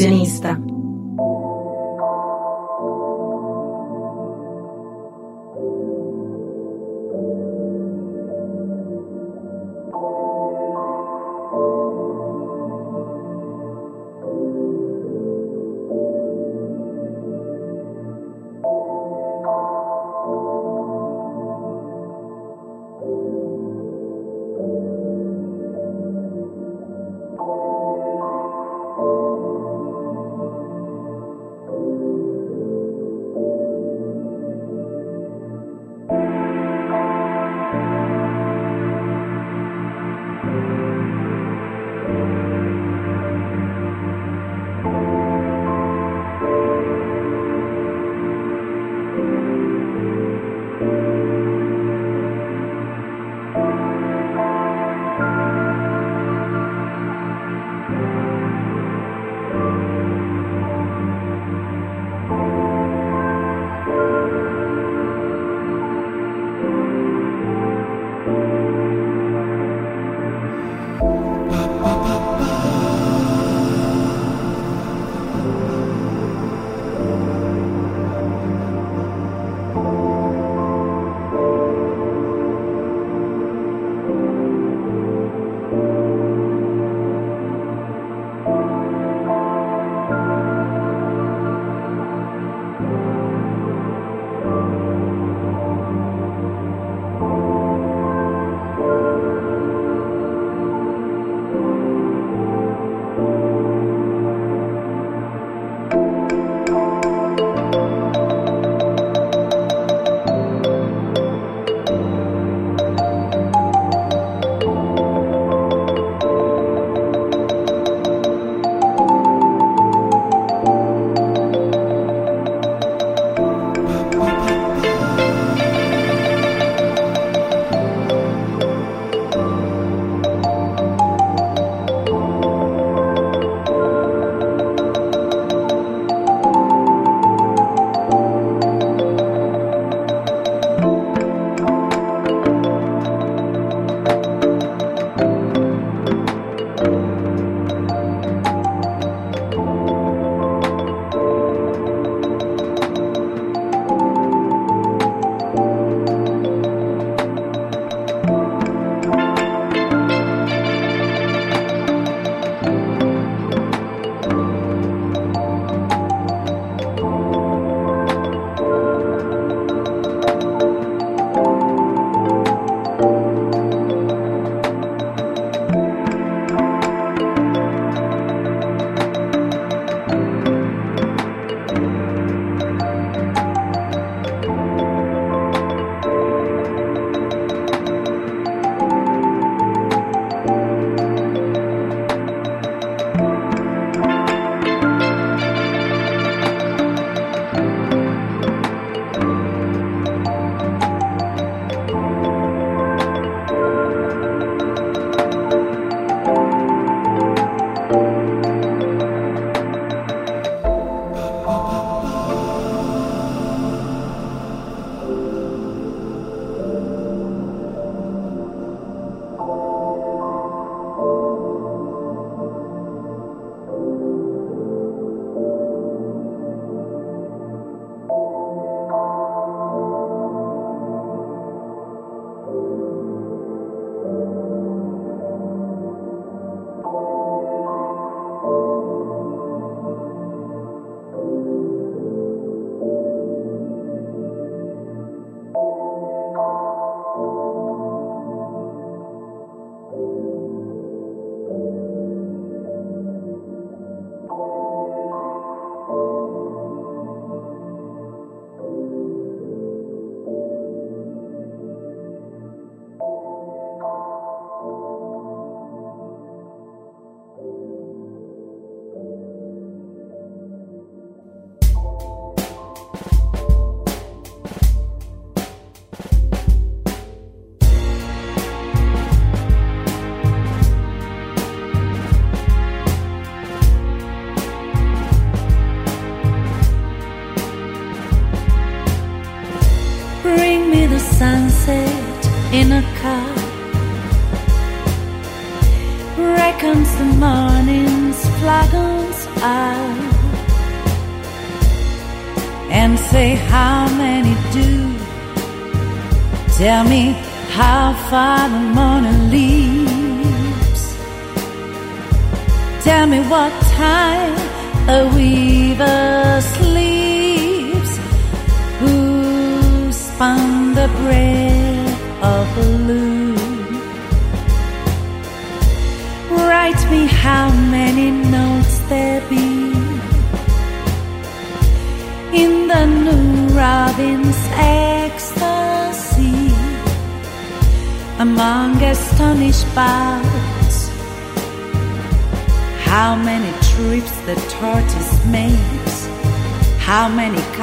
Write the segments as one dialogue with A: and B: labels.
A: illusionista.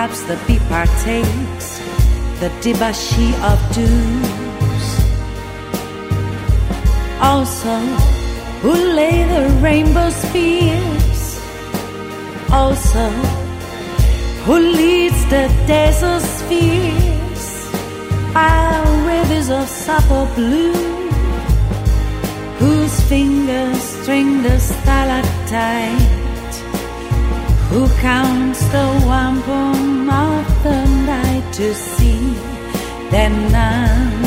A: Cups the bee partakes, the debauchee of dews. Also, who lay the rainbow spears? Also, who leads the desert spheres by rivers of supple blue, whose fingers string the stalactite, who counts the wampum of the night to see that none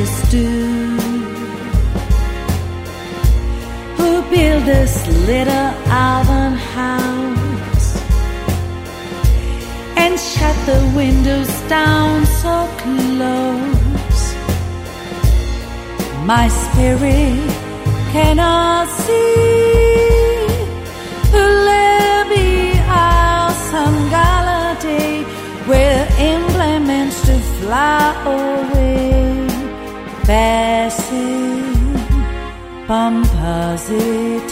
A: is due. Who built this little Alban house and shut the windows down so close? My spirit cannot see fly away, passing pomposity.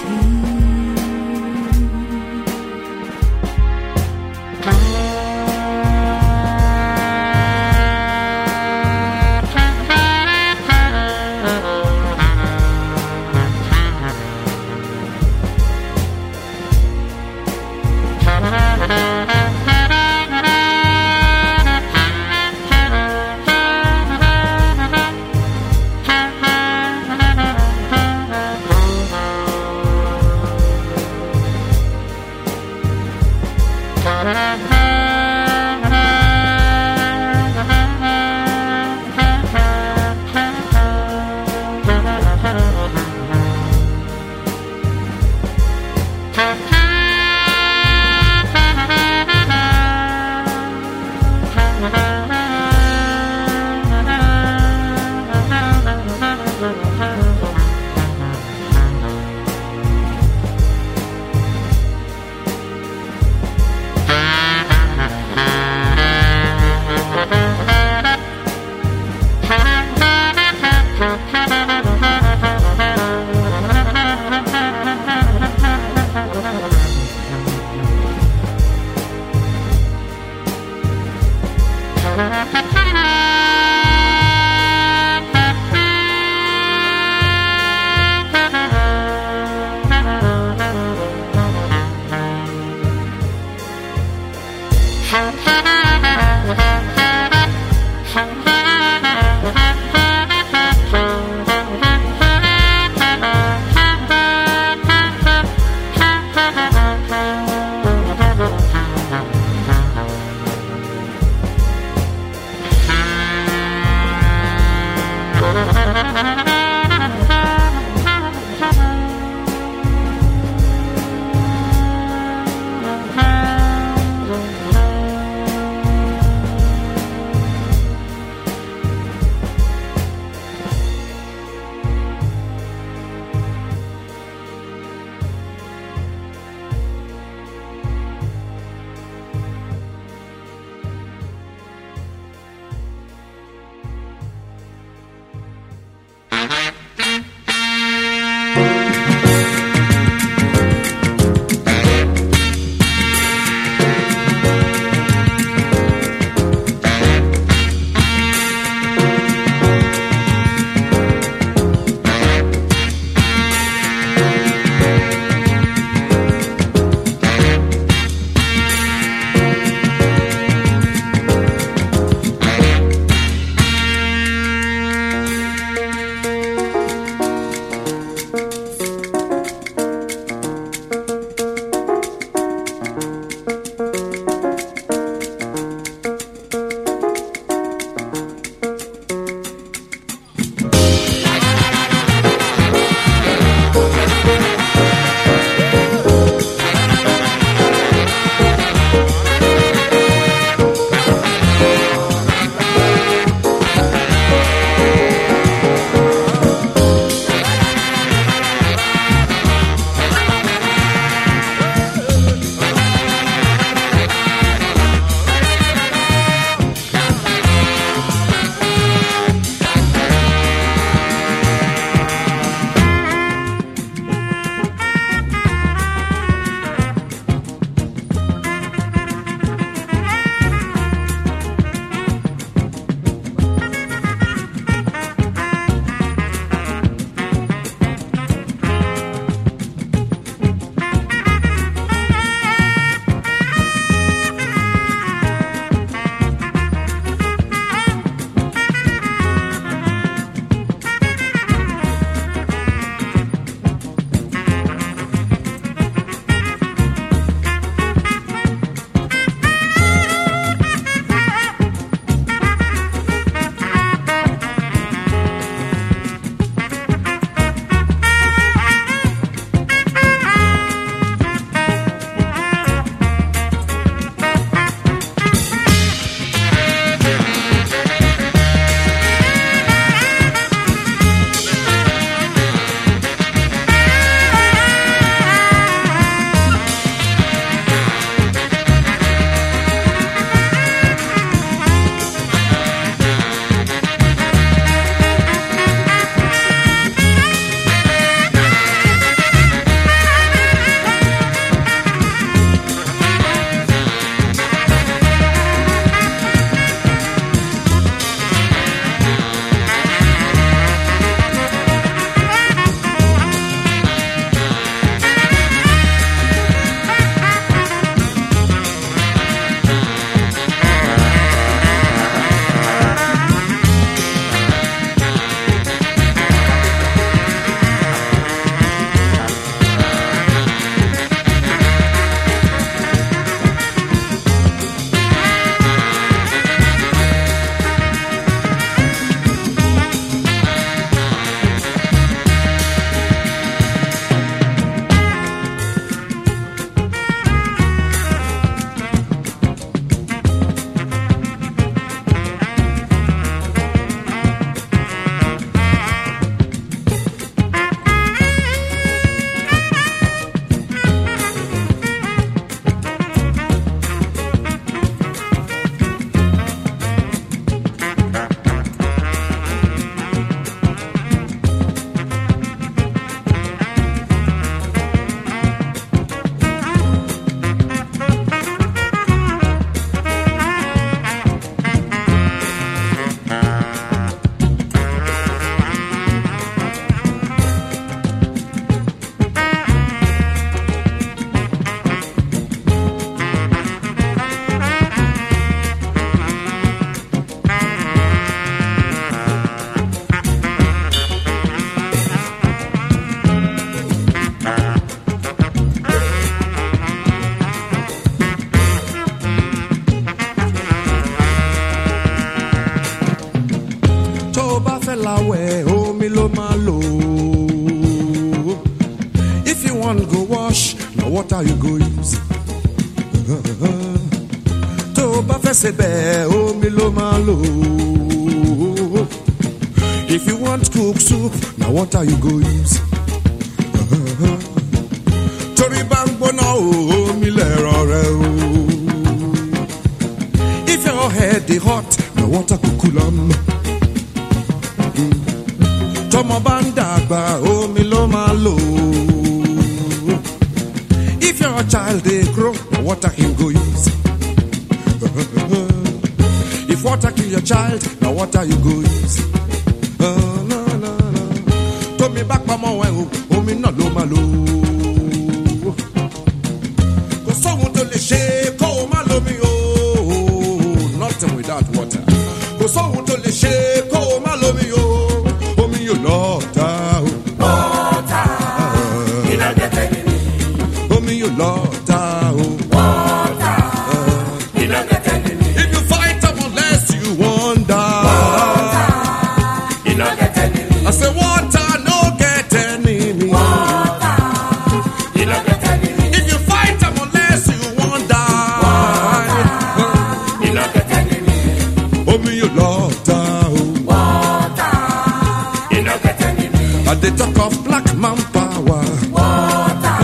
B: At the top of black man power. Water.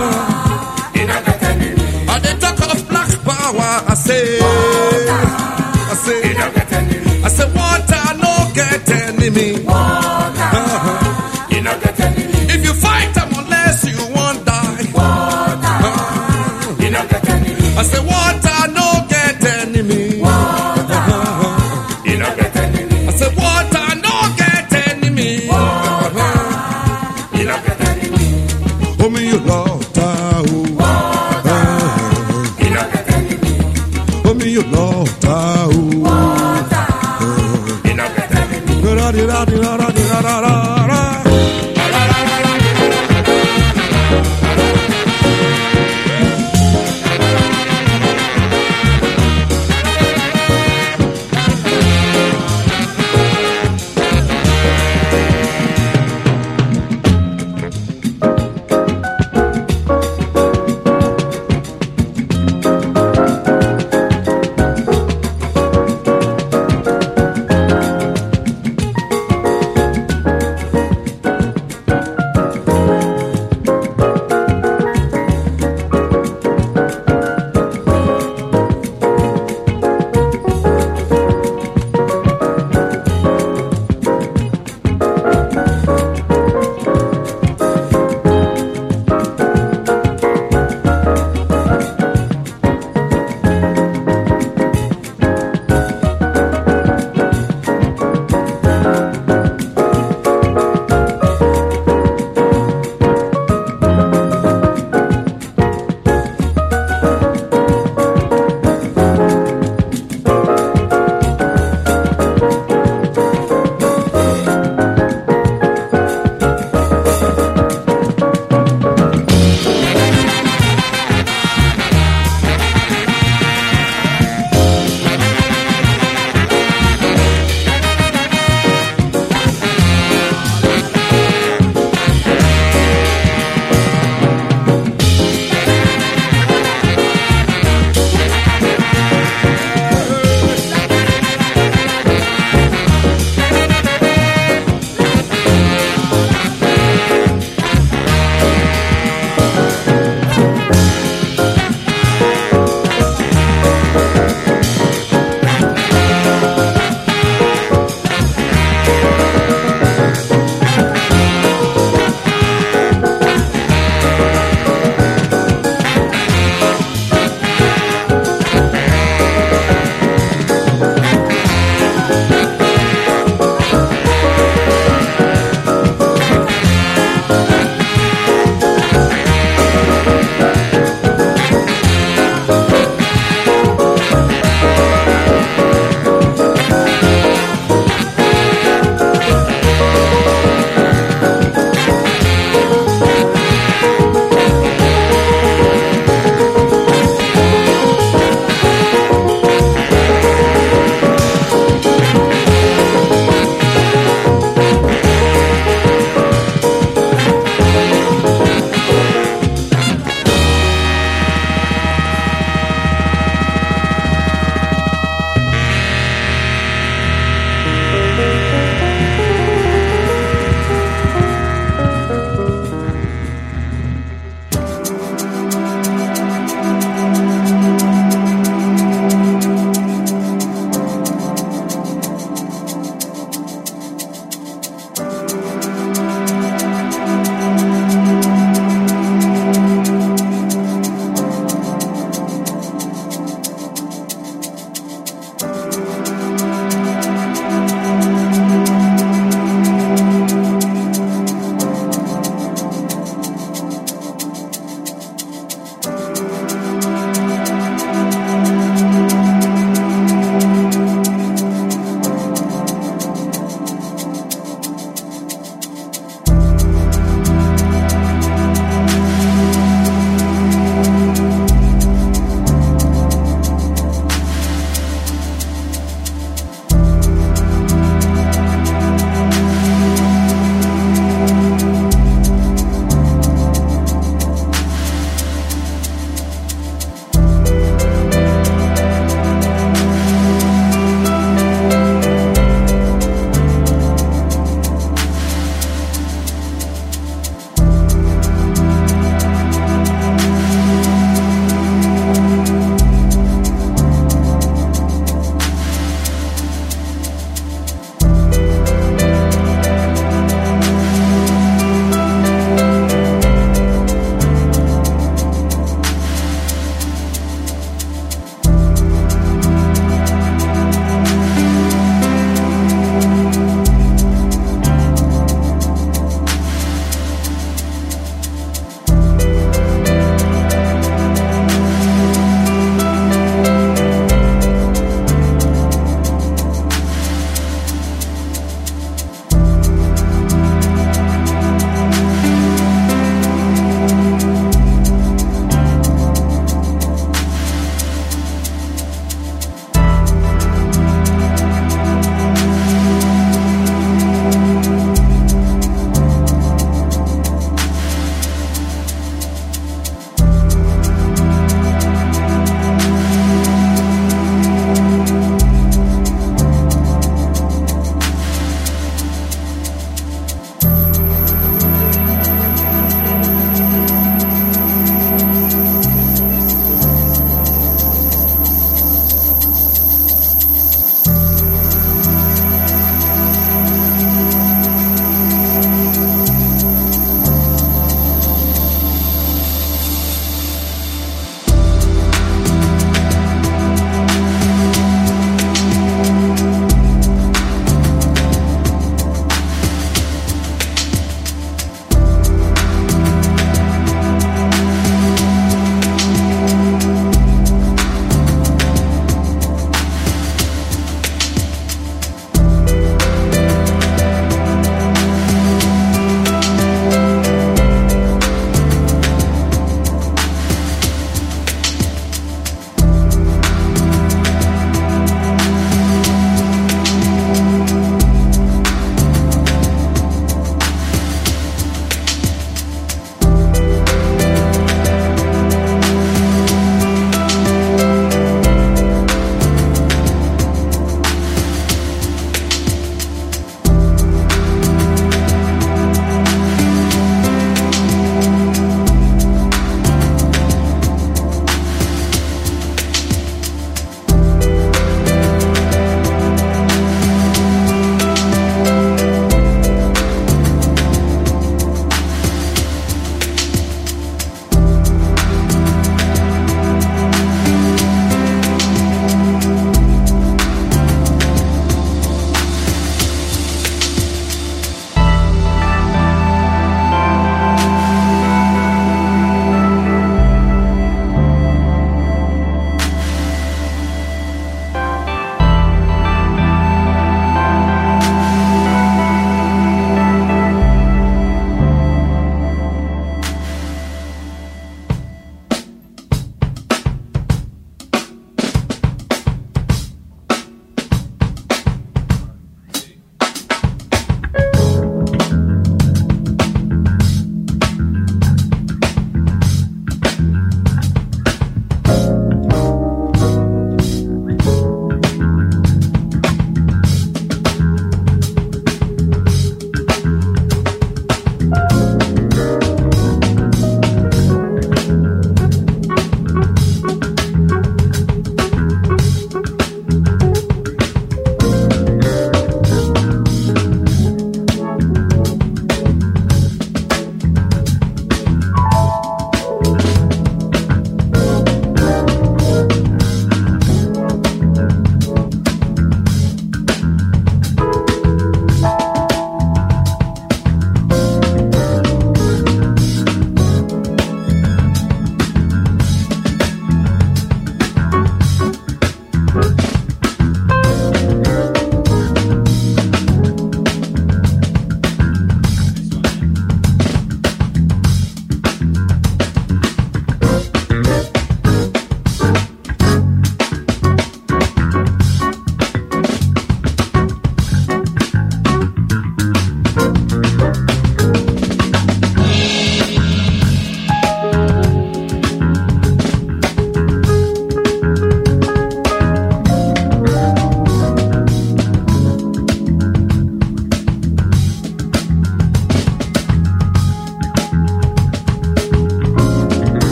B: In a At the talk of black power, I say. Water. I say. I say water, no get enemy.
C: Water.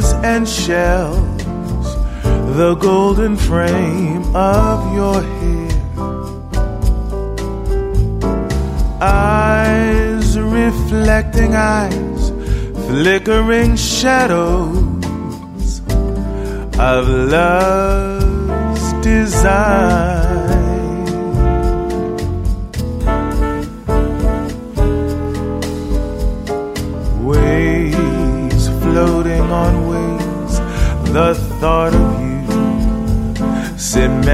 C: and shells, the golden frame of your hair. Eyes reflecting eyes, flickering shadows of love's design.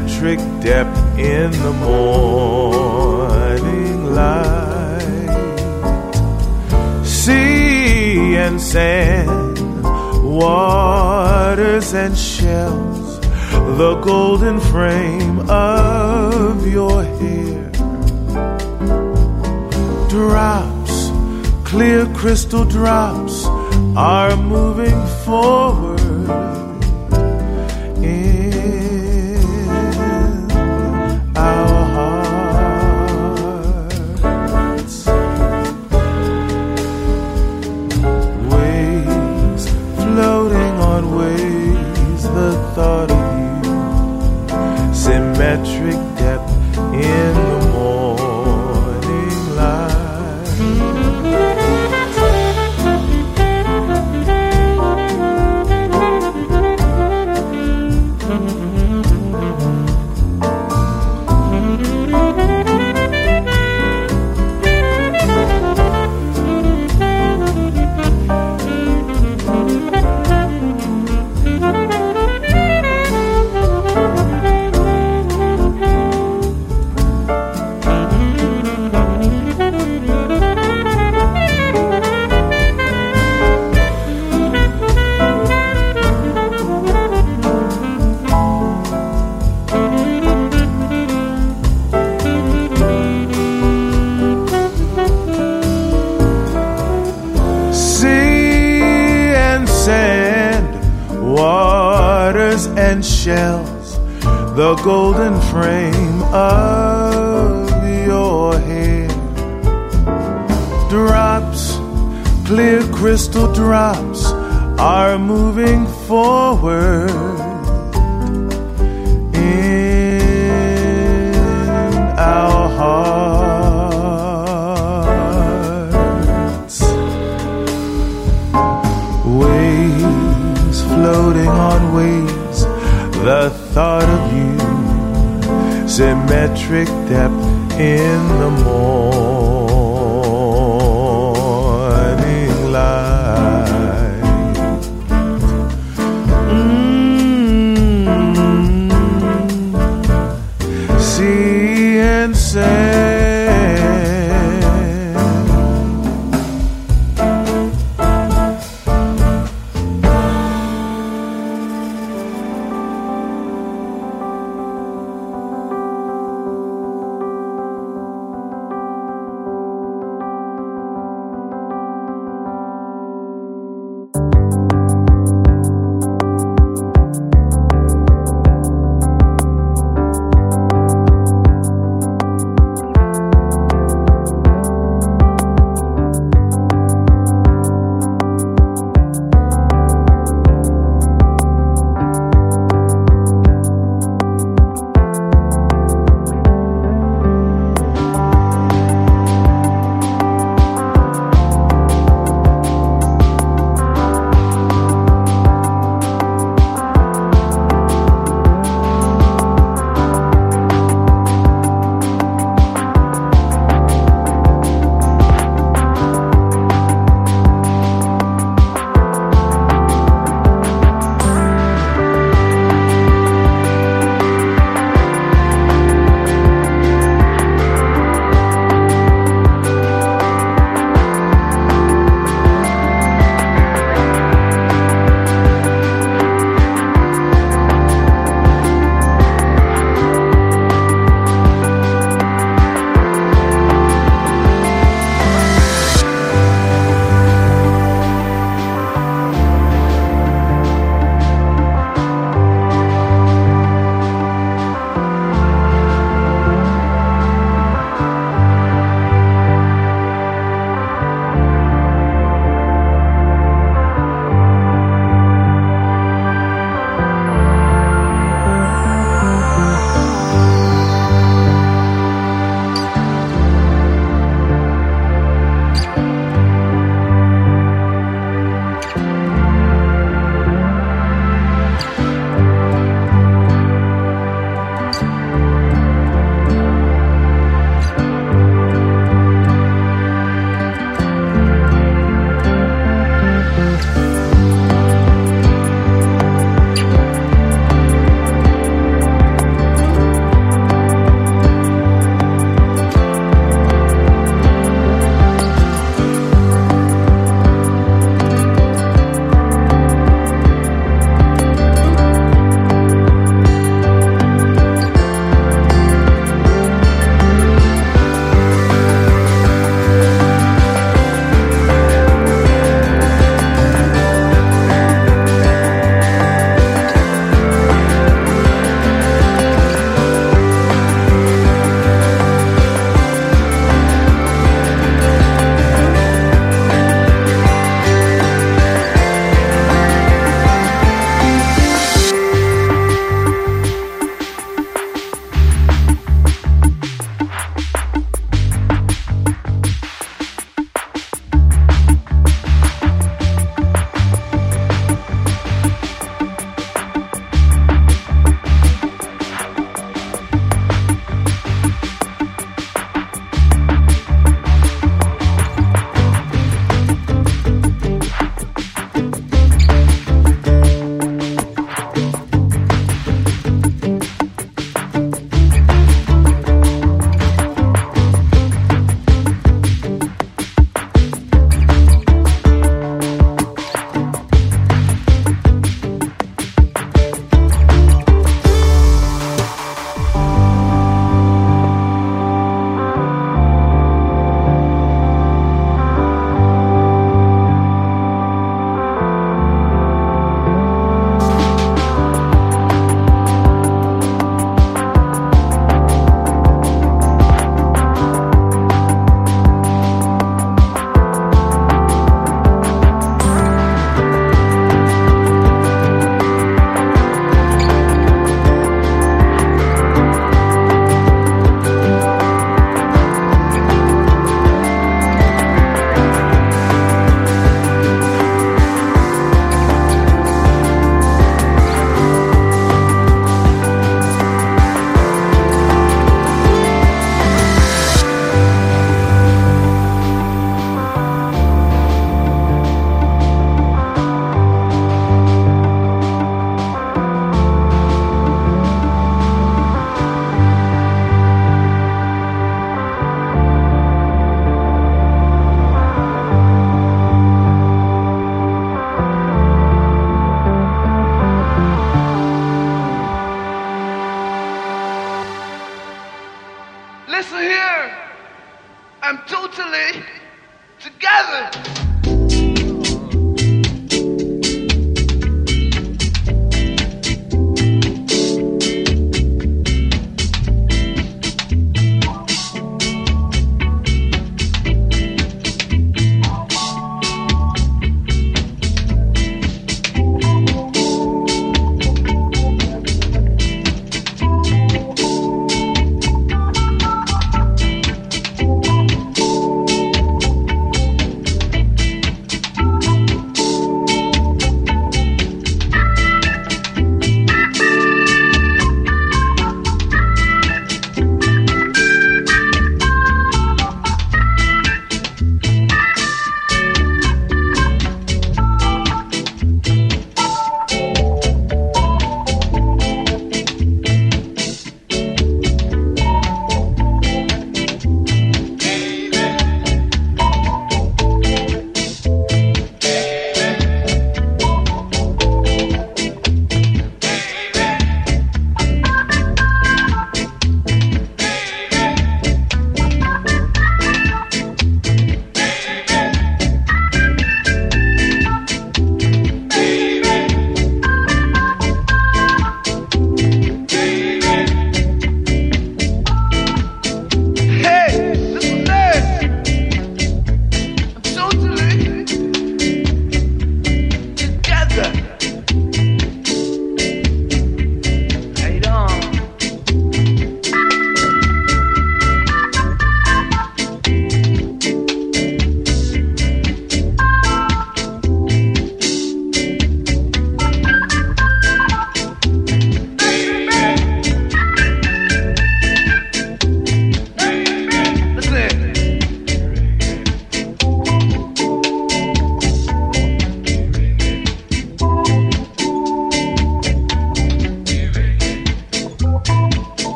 C: Symmetric depth in the morning light. Sea and sand, waters and shells, the golden frame of your hair. Drops, clear crystal drops, are moving forward